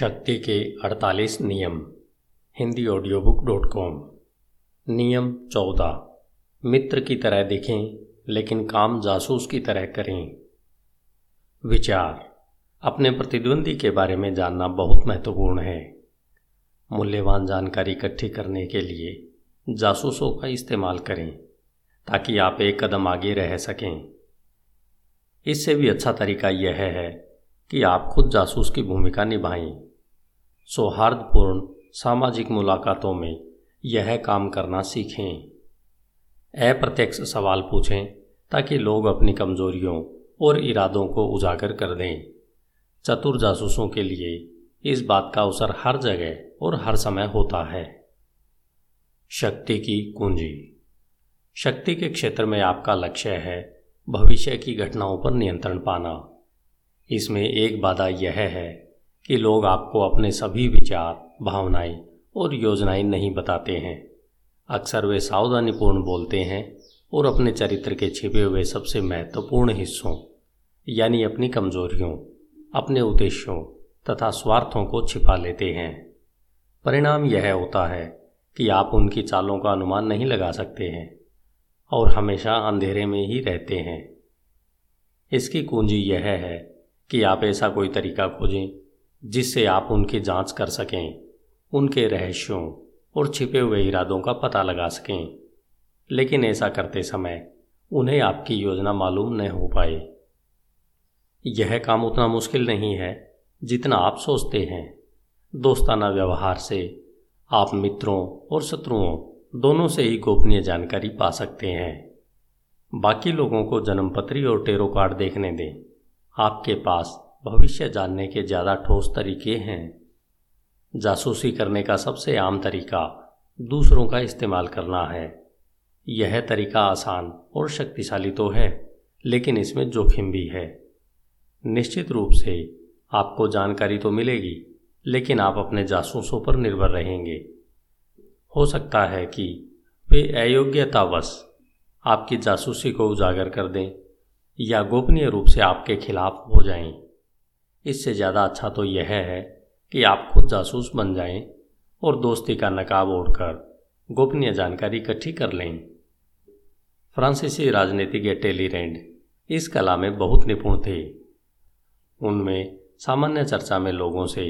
शक्ति के 48 नियम, Hindi audio book dot com नियम चौदह, मित्र की तरह दिखें, लेकिन काम जासूस की तरह करें। विचार, अपने प्रतिद्वंदी के बारे में जानना बहुत महत्वपूर्ण है। मूल्यवान जानकारी इकट्ठी करने के लिए जासूसों का इस्तेमाल करें, ताकि आप एक कदम आगे रह सकें। इससे भी अच्छा तरीका यह है कि आप खुद जासूस की भूमिका निभाएँ। सौहार्दपूर्ण सामाजिक मुलाकातों में यह काम करना सीखें। अप्रत्यक्ष सवाल पूछें ताकि लोग अपनी कमजोरियों और इरादों को उजागर कर दें। चतुर जासूसों के लिए इस बात का अवसर हर जगह और हर समय होता है। शक्ति की कुंजी। शक्ति के क्षेत्र में आपका लक्ष्य है भविष्य की घटनाओं पर नियंत्रण पाना। इसमें एक बाधा यह है कि लोग आपको अपने सभी विचार, भावनाएँ और योजनाएँ नहीं बताते हैं। अक्सर वे सावधानीपूर्ण बोलते हैं और अपने चरित्र के छिपे हुए सबसे महत्वपूर्ण हिस्सों, यानी अपनी कमजोरियों, अपने उद्देश्यों तथा स्वार्थों को छिपा लेते हैं। परिणाम यह होता है कि आप उनकी चालों का अनुमान नहीं लगा सकते हैं और हमेशा अंधेरे में ही रहते हैं। इसकी कुंजी यह है कि आप ऐसा कोई तरीका खोजें जिससे आप उनकी जाँच कर सकें, उनके रहस्यों और छिपे हुए इरादों का पता लगा सकें। लेकिन ऐसा करते समय उन्हें आपकी योजना मालूम न हो पाए। यह काम उतना मुश्किल नहीं है जितना आप सोचते हैं। दोस्ताना व्यवहार से आप मित्रों और शत्रुओं दोनों से ही गोपनीय जानकारी पा सकते हैं। बाकी लोगों को जन्मपत्री और टेरो कार्ड देखने दें। आपके पास भविष्य जानने के ज़्यादा ठोस तरीके हैं। जासूसी करने का सबसे आम तरीका दूसरों का इस्तेमाल करना है। यह तरीका आसान और शक्तिशाली तो है, लेकिन इसमें जोखिम भी है। निश्चित रूप से आपको जानकारी तो मिलेगी, लेकिन आप अपने जासूसों पर निर्भर रहेंगे। हो सकता है कि वे अयोग्यतावश आपकी जासूसी को उजागर कर दें या गोपनीय रूप से आपके खिलाफ हो जाएँ। इससे ज़्यादा अच्छा तो यह है कि आप खुद जासूस बन जाएँ और दोस्ती का नकाब ओढ़कर गोपनीय जानकारी इकट्ठी कर लें। फ्रांसीसी राजनीतिज्ञ टेलीरेंड इस कला में बहुत निपुण थे। उनमें सामान्य चर्चा में लोगों से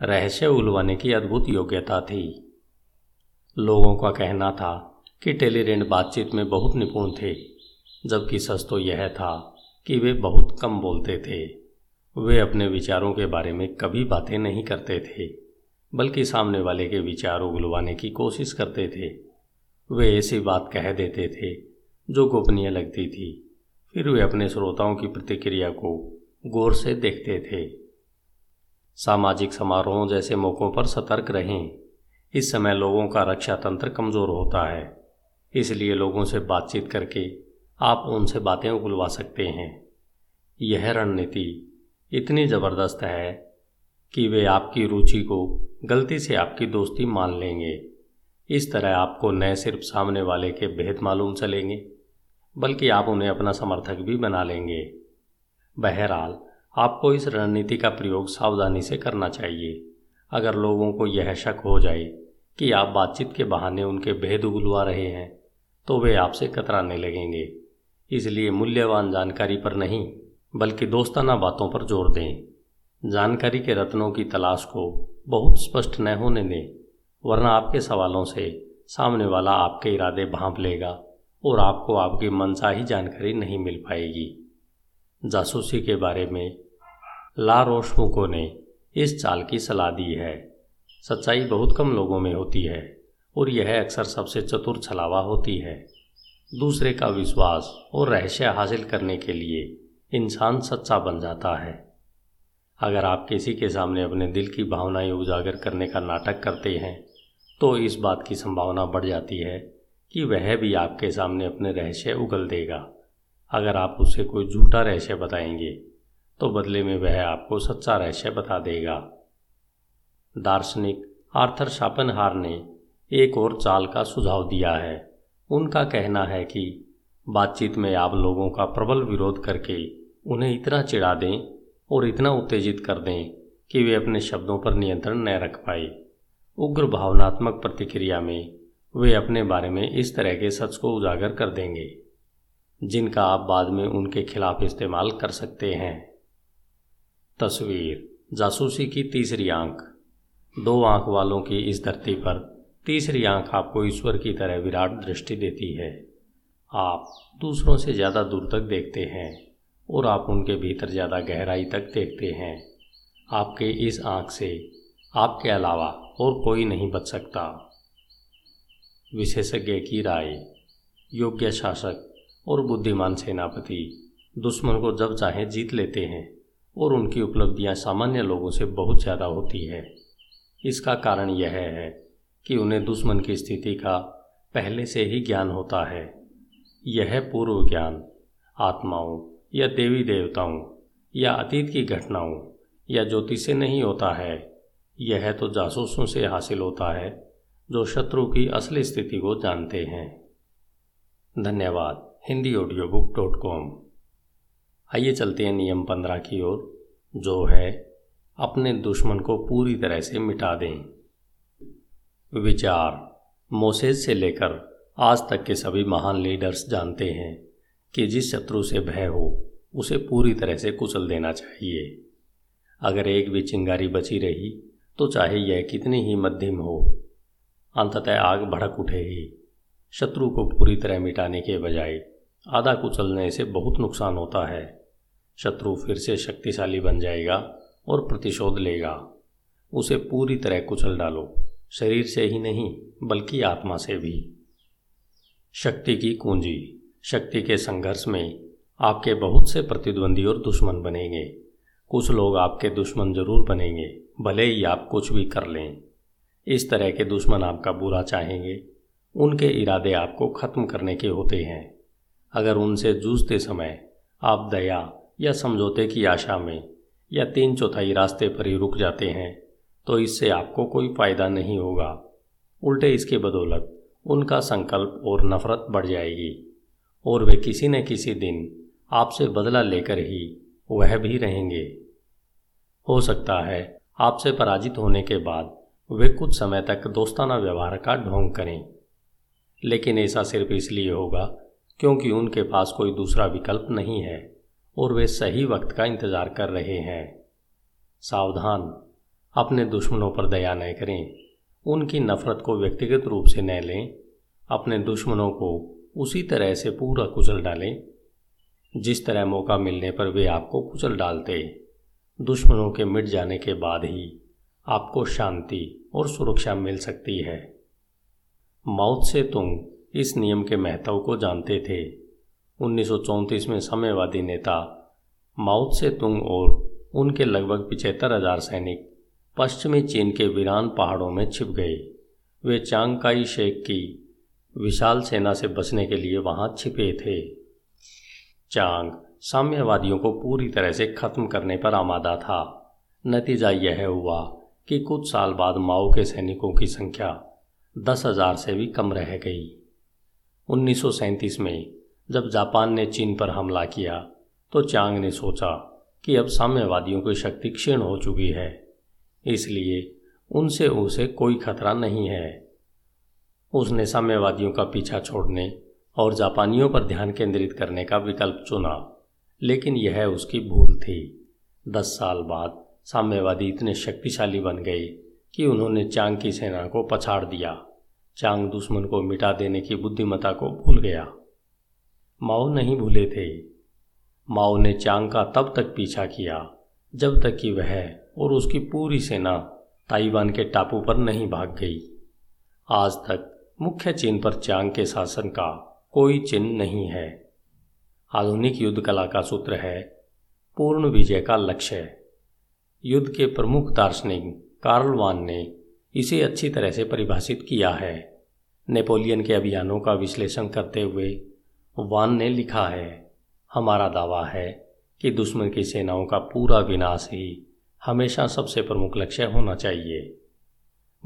रहस्य उलवाने की अद्भुत योग्यता थी। लोगों का कहना था कि टेलीरेंड बातचीत में बहुत निपुण थे, जबकि सच तो यह था कि वे बहुत कम बोलते थे। वे अपने विचारों के बारे में कभी बातें नहीं करते थे, बल्कि सामने वाले के विचार उगलवाने की कोशिश करते थे। वे ऐसी बात कह देते थे, जो गोपनीय लगती थी। फिर वे अपने श्रोताओं की प्रतिक्रिया को गौर से देखते थे। सामाजिक समारोहों जैसे मौक़ों पर सतर्क रहें। इस समय लोगों का रक्षा तंत्र कमज़ोर होता है, इसलिए लोगों से बातचीत करके आप उनसे बातें उगलवा सकते हैं। यह रणनीति इतनी ज़बरदस्त है कि वे आपकी रुचि को गलती से आपकी दोस्ती मान लेंगे। इस तरह आपको न सिर्फ़ सामने वाले के भेद मालूम चलेंगे, बल्कि आप उन्हें अपना समर्थक भी बना लेंगे। बहरहाल, आपको इस रणनीति का प्रयोग सावधानी से करना चाहिए। अगर लोगों को यह शक हो जाए कि आप बातचीत के बहाने उनके भेद उगलवा रहे हैं तो वे आपसे कतराने लगेंगे। इसलिए मूल्यवान जानकारी पर नहीं बल्कि दोस्ताना बातों पर ज़ोर दें। जानकारी के रत्नों की तलाश को बहुत स्पष्ट न होने दें, वरना आपके सवालों से सामने वाला आपके इरादे भांप लेगा और आपको आपकी मनसाही जानकारी नहीं मिल पाएगी। जासूसी के बारे में ला रोशमुको ने इस चाल की सलाह दी है। सच्चाई बहुत कम लोगों में होती है और यह अक्सर सबसे चतुर छलावा होती है। दूसरे का विश्वास और रहस्य हासिल करने के लिए इंसान सच्चा बन जाता है। अगर आप किसी के सामने अपने दिल की भावनाएँ उजागर करने का नाटक करते हैं तो इस बात की संभावना बढ़ जाती है कि वह भी आपके सामने अपने रहस्य उगल देगा। अगर आप उसे कोई झूठा रहस्य बताएँगे तो बदले में वह आपको सच्चा रहस्य बता देगा। दार्शनिक आर्थर शापनहार ने एक और चाल का सुझाव दिया है। उनका कहना है कि बातचीत में आप लोगों का प्रबल विरोध करके उन्हें इतना चिढ़ा दें और इतना उत्तेजित कर दें कि वे अपने शब्दों पर नियंत्रण न रख पाए। उग्र भावनात्मक प्रतिक्रिया में वे अपने बारे में इस तरह के सच को उजागर कर देंगे, जिनका आप बाद में उनके खिलाफ इस्तेमाल कर सकते हैं। तस्वीर, जासूसी की तीसरी आँख। दो आँख वालों की इस धरती पर तीसरी आँख आपको ईश्वर की तरह विराट दृष्टि देती है। आप दूसरों से ज़्यादा दूर तक देखते हैं। और आप उनके भीतर ज़्यादा गहराई तक देखते हैं। आपके इस आँख से आपके अलावा और कोई नहीं बच सकता। विशेषज्ञ की राय, योग्य शासक और बुद्धिमान सेनापति दुश्मन को जब चाहे जीत लेते हैं और उनकी उपलब्धियाँ सामान्य लोगों से बहुत ज़्यादा होती है। इसका कारण यह है कि उन्हें दुश्मन की स्थिति का पहले से ही ज्ञान होता है। यह पूर्व ज्ञान आत्माओं या देवी देवताओं, या अतीत की घटनाओं, या ज्योतिष से नहीं होता है। यह तो जासूसों से हासिल होता है, जो शत्रु की असली स्थिति को जानते हैं। धन्यवाद। Hindi audio book dot com आइए चलते हैं नियम पंद्रह की ओर, जो है, अपने दुश्मन को पूरी तरह से मिटा दें। विचार। मोसेज से लेकर आज तक के सभी महान लीडर्स जानते हैं। कि जिस शत्रु से भय हो, उसे पूरी तरह से कुचल देना चाहिए। अगर एक भी चिंगारी बची रही तो चाहे यह कितनी ही मध्यम हो। अंततः आग भड़क उठेगी। शत्रु को पूरी तरह मिटाने के बजाय आधा कुचलने से बहुत नुकसान होता है। शत्रु फिर से शक्तिशाली बन जाएगा और प्रतिशोध लेगा। उसे पूरी तरह कुचल डालो, शरीर से ही नहीं, बल्कि आत्मा से भी। शक्ति की कुंजी। शक्ति के संघर्ष में आपके बहुत से प्रतिद्वंदी और दुश्मन बनेंगे। कुछ लोग आपके दुश्मन ज़रूर बनेंगे, भले ही आप कुछ भी कर लें। इस तरह के दुश्मन आपका बुरा चाहेंगे। उनके इरादे आपको खत्म करने के होते हैं। अगर उनसे जूझते समय आप दया या समझौते की आशा में या तीन चौथाई रास्ते पर ही रुक जाते हैं तो इससे आपको कोई फ़ायदा नहीं होगा। उल्टे इसके बदौलत उनका संकल्प और नफरत बढ़ जाएगी। और वे किसी न किसी दिन आपसे बदला लेकर ही वह भी रहेंगे। हो सकता है आपसे पराजित होने के बाद वे कुछ समय तक दोस्ताना व्यवहार का ढोंग करें। लेकिन ऐसा सिर्फ़ इसलिए होगा क्योंकि उनके पास कोई दूसरा विकल्प नहीं है और वे सही वक्त का इंतज़ार कर रहे हैं। सावधान, अपने दुश्मनों पर दया न करें, उनकी नफ़रत को व्यक्तिगत रूप से न लें, अपने दुश्मनों को उसी तरह से पूरा कुचल डालें। जिस तरह मौका मिलने पर वे आपको कुचल डालते, दुश्मनों के मिट जाने के बाद ही आपको शांति और सुरक्षा मिल सकती है। मौत से तुम इस नियम के महत्व को जानते थे। 1934 में साम्यवादी नेता माउथ से तुंग और उनके लगभग पिछहत्तर हज़ार सैनिक पश्चिमी चीन के वीरान पहाड़ों में छिप गए। वे चांगकाई शेख की विशाल सेना से बचने के लिए वहाँ छिपे थे। चांग साम्यवादियों को पूरी तरह से खत्म करने पर आमादा था। नतीजा यह हुआ कि कुछ साल बाद माओ के सैनिकों की संख्या दस हज़ार से भी कम रह गई। उन्नीस सौ सैंतीस में जब जापान ने चीन पर हमला किया तो चांग ने सोचा कि अब साम्यवादियों की शक्ति क्षीण हो चुकी है, इसलिए उनसे उसे कोई खतरा नहीं है। उसने साम्यवादियों का पीछा छोड़ने और जापानियों पर ध्यान केंद्रित करने का विकल्प चुना, लेकिन यह उसकी भूल थी। दस साल बाद साम्यवादी इतने शक्तिशाली बन गए कि उन्होंने चांग की सेना को पछाड़ दिया। चांग दुश्मन को मिटा देने की बुद्धिमता को भूल गया। माओ नहीं भूले थे। माओ ने चांग का तब तक पीछा किया जब तक कि वह और उसकी पूरी सेना ताइवान के टापू पर नहीं भाग गई। आज तक मुख्य चिन्ह पर चांग के शासन का कोई चिन्ह नहीं है। आधुनिक युद्ध कला का सूत्र है, पूर्ण विजय का लक्ष्य युद्ध के प्रमुख दार्शनिक कार्लवान ने इसे अच्छी तरह से परिभाषित किया है। नेपोलियन के अभियानों का विश्लेषण करते हुए वान ने लिखा है, हमारा दावा है कि दुश्मन की सेनाओं का पूरा विनाश ही हमेशा सबसे प्रमुख लक्ष्य होना चाहिए।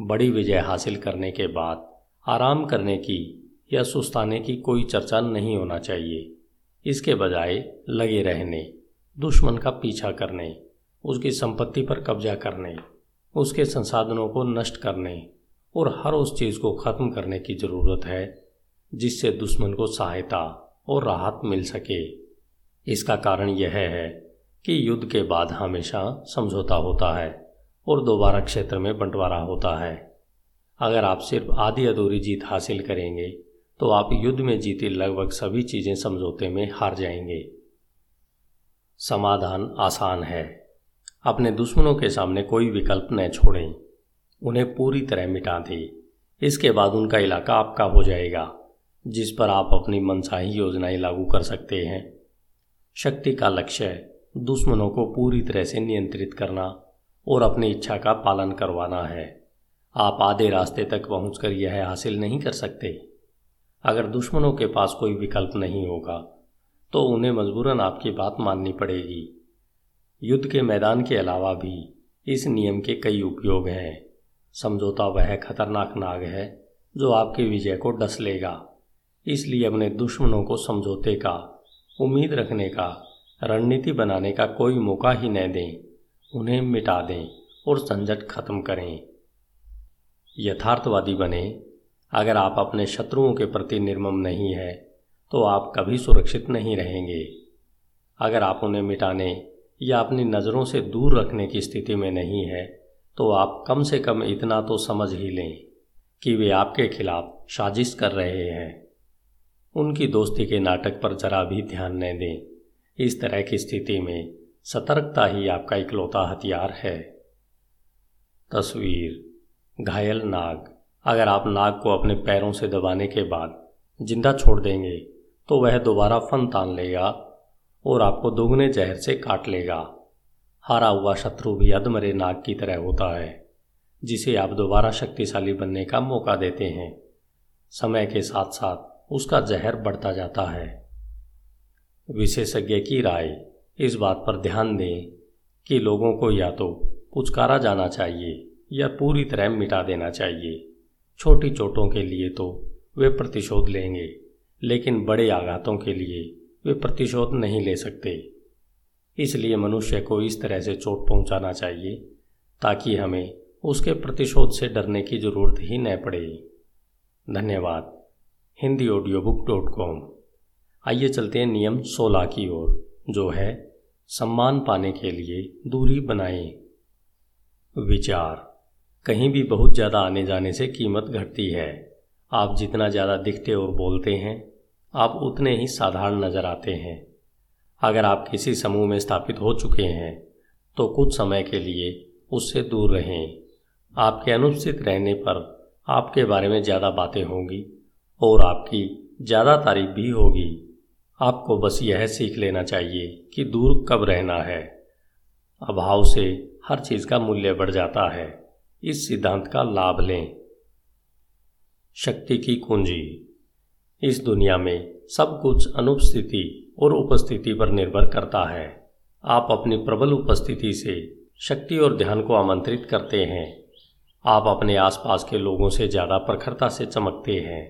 बड़ी विजय हासिल करने के बाद आराम करने की या सुस्ताने की कोई चर्चा नहीं होना चाहिए। इसके बजाय लगे रहने, दुश्मन का पीछा करने, उसकी संपत्ति पर कब्जा करने, उसके संसाधनों को नष्ट करने और हर उस चीज़ को ख़त्म करने की ज़रूरत है जिससे दुश्मन को सहायता और राहत मिल सके। इसका कारण यह है कि युद्ध के बाद हमेशा समझौता होता है और दोबारा क्षेत्र में बंटवारा होता है। अगर आप सिर्फ़ आधी अधूरी जीत हासिल करेंगे तो आप युद्ध में जीती लगभग सभी चीज़ें समझौते में हार जाएँगे। समाधान आसान है। अपने दुश्मनों के सामने कोई विकल्प न छोड़ें। उन्हें पूरी तरह मिटा दें। इसके बाद उनका इलाका आपका हो जाएगा, जिस पर आप अपनी मनसाही योजनाएँ लागू कर सकते हैं। शक्ति का लक्ष्य दुश्मनों को पूरी तरह से नियंत्रित करना और अपनी इच्छा का पालन करवाना है। आप आधे रास्ते तक पहुंचकर यह हासिल नहीं कर सकते। अगर दुश्मनों के पास कोई विकल्प नहीं होगा तो उन्हें मजबूरन आपकी बात माननी पड़ेगी। युद्ध के मैदान के अलावा भी इस नियम के कई उपयोग हैं। समझौता वह खतरनाक नाग है, जो आपकी विजय को डस लेगा। इसलिए अपने दुश्मनों को समझौते का, उम्मीद रखने का, रणनीति बनाने का कोई मौका ही न दें। उन्हें मिटा दें और झंझट खत्म करें। यथार्थवादी बने। अगर आप अपने शत्रुओं के प्रति निर्मम नहीं है तो आप कभी सुरक्षित नहीं रहेंगे। अगर आप उन्हें मिटाने या अपनी नज़रों से दूर रखने की स्थिति में नहीं है तो आप कम से कम इतना तो समझ ही लें कि वे आपके खिलाफ साजिश कर रहे हैं। उनकी दोस्ती के नाटक पर जरा भी ध्यान न दें। इस तरह की स्थिति में सतर्कता ही आपका इकलौता हथियार है। तस्वीर घायल नाग। अगर आप नाग को अपने पैरों से दबाने के बाद ज़िंदा छोड़ देंगे तो वह दोबारा फन तान लेगा और आपको दोगुने जहर से काट लेगा। हारा हुआ शत्रु भी अधमरे नाग की तरह होता है, जिसे आप दोबारा शक्तिशाली बनने का मौका देते हैं। समय के साथ साथ उसका जहर बढ़ता जाता है। विशेषज्ञ की राय, इस बात पर ध्यान दें कि लोगों को या तो पुचकारा जाना चाहिए या पूरी तरह मिटा देना चाहिए। छोटी चोटों के लिए तो वे प्रतिशोध लेंगे, लेकिन बड़े आघातों के लिए वे प्रतिशोध नहीं ले सकते। इसलिए मनुष्य को इस तरह से चोट पहुंचाना चाहिए, ताकि हमें उसके प्रतिशोध से डरने की ज़रूरत ही न पड़े। धन्यवाद। Hindi audio book dot com आइए चलते हैं नियम सोलह की ओर, जो है सम्मान पाने के लिए दूरी बनाएँ। विचार। कहीं भी बहुत ज़्यादा आने जाने से कीमत घटती है। आप जितना ज़्यादा दिखते और बोलते हैं, आप उतने ही साधारण नज़र आते हैं। अगर आप किसी समूह में स्थापित हो चुके हैं तो कुछ समय के लिए उससे दूर रहें। आपके अनुपस्थित रहने पर आपके बारे में ज़्यादा बातें होंगी और आपकी ज़्यादा तारीफ़ भी होगी। आपको बस यह सीख लेना चाहिए कि दूर कब रहना है। अभाव से हर चीज़ का मूल्य बढ़ जाता है। इस सिद्धांत का लाभ लें। शक्ति की कुंजी। इस दुनिया में सब कुछ अनुपस्थिति और उपस्थिति पर निर्भर करता है। आप अपनी प्रबल उपस्थिति से शक्ति और ध्यान को आमंत्रित करते हैं। आप अपने आसपास के लोगों से ज़्यादा प्रखरता से चमकते हैं।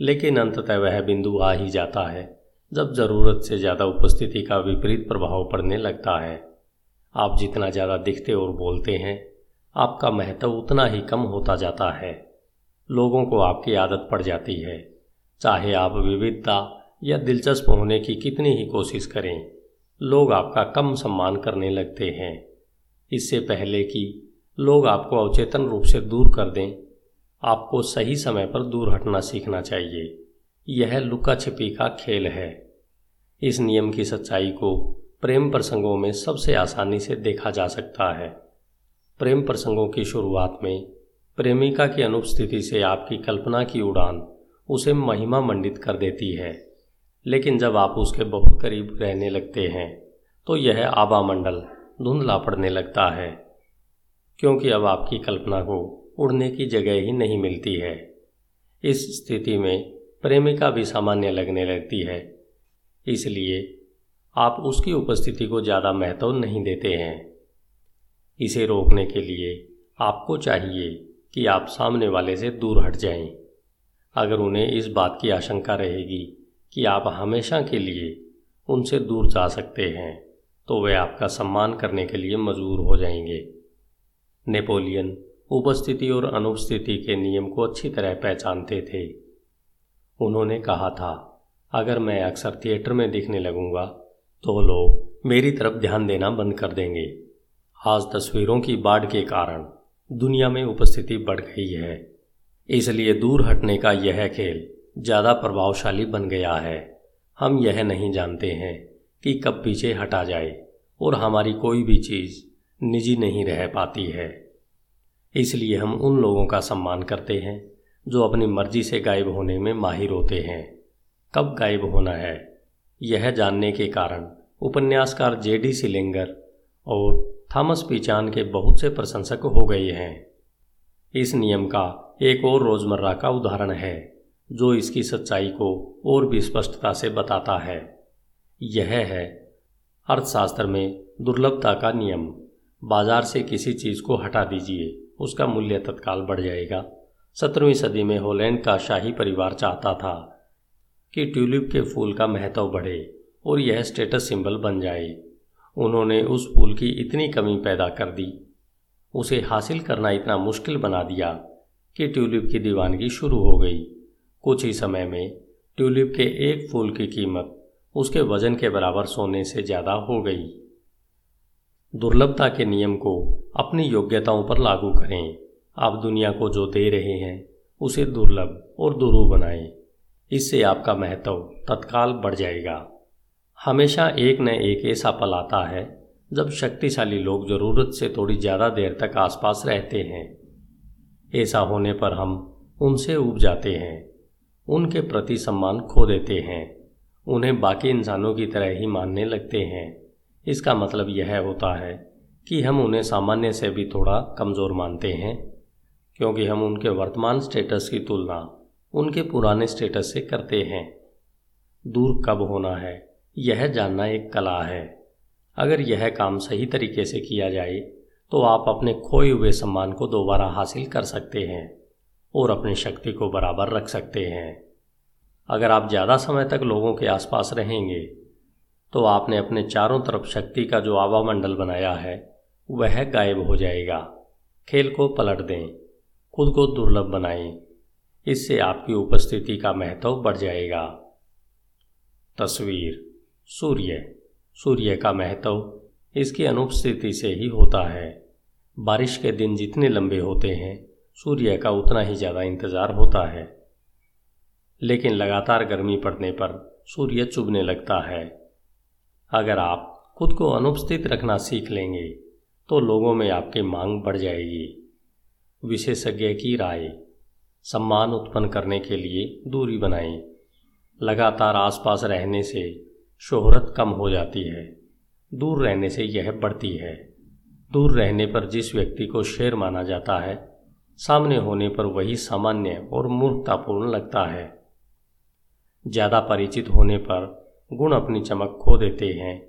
लेकिन अंततः वह बिंदु आ ही जाता है, जब ज़रूरत से ज़्यादा उपस्थिति का विपरीत प्रभाव पड़ने लगता है। आप जितना ज़्यादा दिखते और बोलते हैं आपका महत्व उतना ही कम होता जाता है। लोगों को आपकी आदत पड़ जाती है। चाहे आप विविधता या दिलचस्प होने की कितनी ही कोशिश करें, लोग आपका कम सम्मान करने लगते हैं। इससे पहले कि लोग आपको अवचेतन रूप से दूर कर दें, आपको सही समय पर दूर हटना सीखना चाहिए। यह लुका छिपी का खेल है। इस नियम की सच्चाई को प्रेम प्रसंगों में सबसे आसानी से देखा जा सकता है। प्रेम प्रसंगों की शुरुआत में प्रेमिका की अनुपस्थिति से आपकी कल्पना की उड़ान उसे महिमा मंडित कर देती है। लेकिन जब आप उसके बहुत करीब रहने लगते हैं तो यह आबा मंडल धुंधला पड़ने लगता है, क्योंकि अब आपकी कल्पना को उड़ने की जगह ही नहीं मिलती है। इस स्थिति में प्रेमिका भी सामान्य लगने लगती है, इसलिए आप उसकी उपस्थिति को ज़्यादा महत्व नहीं देते हैं। इसे रोकने के लिए आपको चाहिए कि आप सामने वाले से दूर हट जाएँ। अगर उन्हें इस बात की आशंका रहेगी कि आप हमेशा के लिए उनसे दूर जा सकते हैं तो वे आपका सम्मान करने के लिए मजबूर हो जाएँगे। नेपोलियन उपस्थिति और अनुपस्थिति के नियम को अच्छी तरह पहचानते थे। उन्होंने कहा था, अगर मैं अक्सर थिएटर में दिखने लगूँगा तो लोग मेरी तरफ़ ध्यान देना बंद कर देंगे। आज तस्वीरों की बाढ़ के कारण दुनिया में उपस्थिति बढ़ गई है। इसलिए दूर हटने का यह खेल ज़्यादा प्रभावशाली बन गया है। हम यह नहीं जानते हैं कि कब पीछे हटा जाए और हमारी कोई भी चीज़ निजी नहीं रह पाती है। इसलिए हम उन लोगों का सम्मान करते हैं जो अपनी मर्ज़ी से गायब होने में माहिर होते हैं। कब गायब होना है? यह जानने के कारण उपन्यासकार जे डी सिलेंगर और थॉमस पीचान के बहुत से प्रशंसक हो गए हैं। इस नियम का एक और रोज़मर्रा का उदाहरण है, जो इसकी सच्चाई को और भी स्पष्टता से बताता है। यह है अर्थशास्त्र में दुर्लभता का नियम। बाज़ार से किसी चीज़ को हटा दीजिए, उसका मूल्य तत्काल बढ़ जाएगा। सत्रहवीं सदी में होलैंड का शाही परिवार चाहता था कि ट्यूलिप के फूल का महत्व बढ़े और यह स्टेटस सिंबल बन जाए। उन्होंने उस फूल की इतनी कमी पैदा कर दी। उसे हासिल करना इतना मुश्किल बना दिया कि ट्यूलिप की दीवानगी शुरू हो गई। कुछ ही समय में ट्यूलिप के एक फूल की कीमत उसके वज़न के बराबर सोने से ज़्यादा हो गई। दुर्लभता के नियम को अपनी योग्यताओं पर लागू करें। आप दुनिया को जो दे रहे हैं, उसे दुर्लभ और दुरू बनाएँ। इससे आपका महत्व तत्काल बढ़ जाएगा। हमेशा एक न एक ऐसा पल आता है, जब शक्तिशाली लोग ज़रूरत से थोड़ी ज़्यादा देर तक आसपास रहते हैं। ऐसा होने पर हम उनसे उब जाते हैं, उनके प्रति सम्मान खो देते हैं, उन्हें बाकी इंसानों की तरह ही मानने लगते हैं। इसका मतलब यह होता है कि हम उन्हें सामान्य से भी थोड़ा कमज़ोर मानते हैं, क्योंकि हम उनके वर्तमान स्टेटस की तुलना उनके पुराने स्टेटस से करते हैं। दूर कब होना है? यह जानना एक कला है। अगर यह काम सही तरीके से किया जाए तो आप अपने खोए हुए सम्मान को दोबारा हासिल कर सकते हैं और अपनी शक्ति को बराबर रख सकते हैं। अगर आप ज़्यादा समय तक लोगों के आसपास रहेंगे तो आपने अपने चारों तरफ़ शक्ति का जो आवामंडल बनाया है, वह गायब हो जाएगा। खेल को पलट दें, खुद को दुर्लभ बनाएँ, इससे आपकी उपस्थिति का महत्व बढ़ जाएगा। तस्वीर सूर्य। सूर्य का महत्व इसकी अनुपस्थिति से ही होता है। बारिश के दिन जितने लंबे होते हैं, सूर्य का उतना ही ज़्यादा इंतज़ार होता है। लेकिन लगातार गर्मी पड़ने पर सूर्य चुभने लगता है। अगर आप खुद को अनुपस्थित रखना सीख लेंगे तो लोगों में आपकी मांग बढ़ जाएगी। विशेषज्ञ की राय, सम्मान उत्पन्न करने के लिए दूरी बनाएँ। लगातार आसपास रहने से शोहरत कम हो जाती है। दूर रहने से यह बढ़ती है। दूर रहने पर जिस व्यक्ति को शेर माना जाता है, सामने होने पर वही सामान्य और मूर्खतापूर्ण लगता है। ज़्यादा परिचित होने पर गुण अपनी चमक खो देते हैं,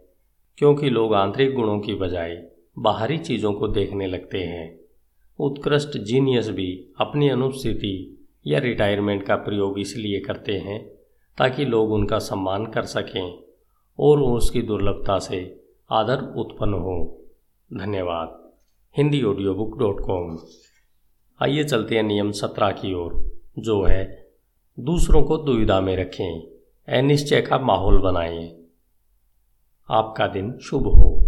क्योंकि लोग आंतरिक गुणों की बजाय बाहरी चीज़ों को देखने लगते हैं। उत्कृष्ट जीनियस भी अपनी अनुपस्थिति या रिटायरमेंट का प्रयोग इसलिए करते हैं ताकि लोग उनका सम्मान कर सकें। और उसकी दुर्लभता से आदर उत्पन्न हो। धन्यवाद। Hindi audio book dot com आइए चलते हैं नियम सत्रह की ओर, जो है, दूसरों को दुविधा में रखें, अनिश्चय का माहौल बनाएँ। आपका दिन शुभ हो।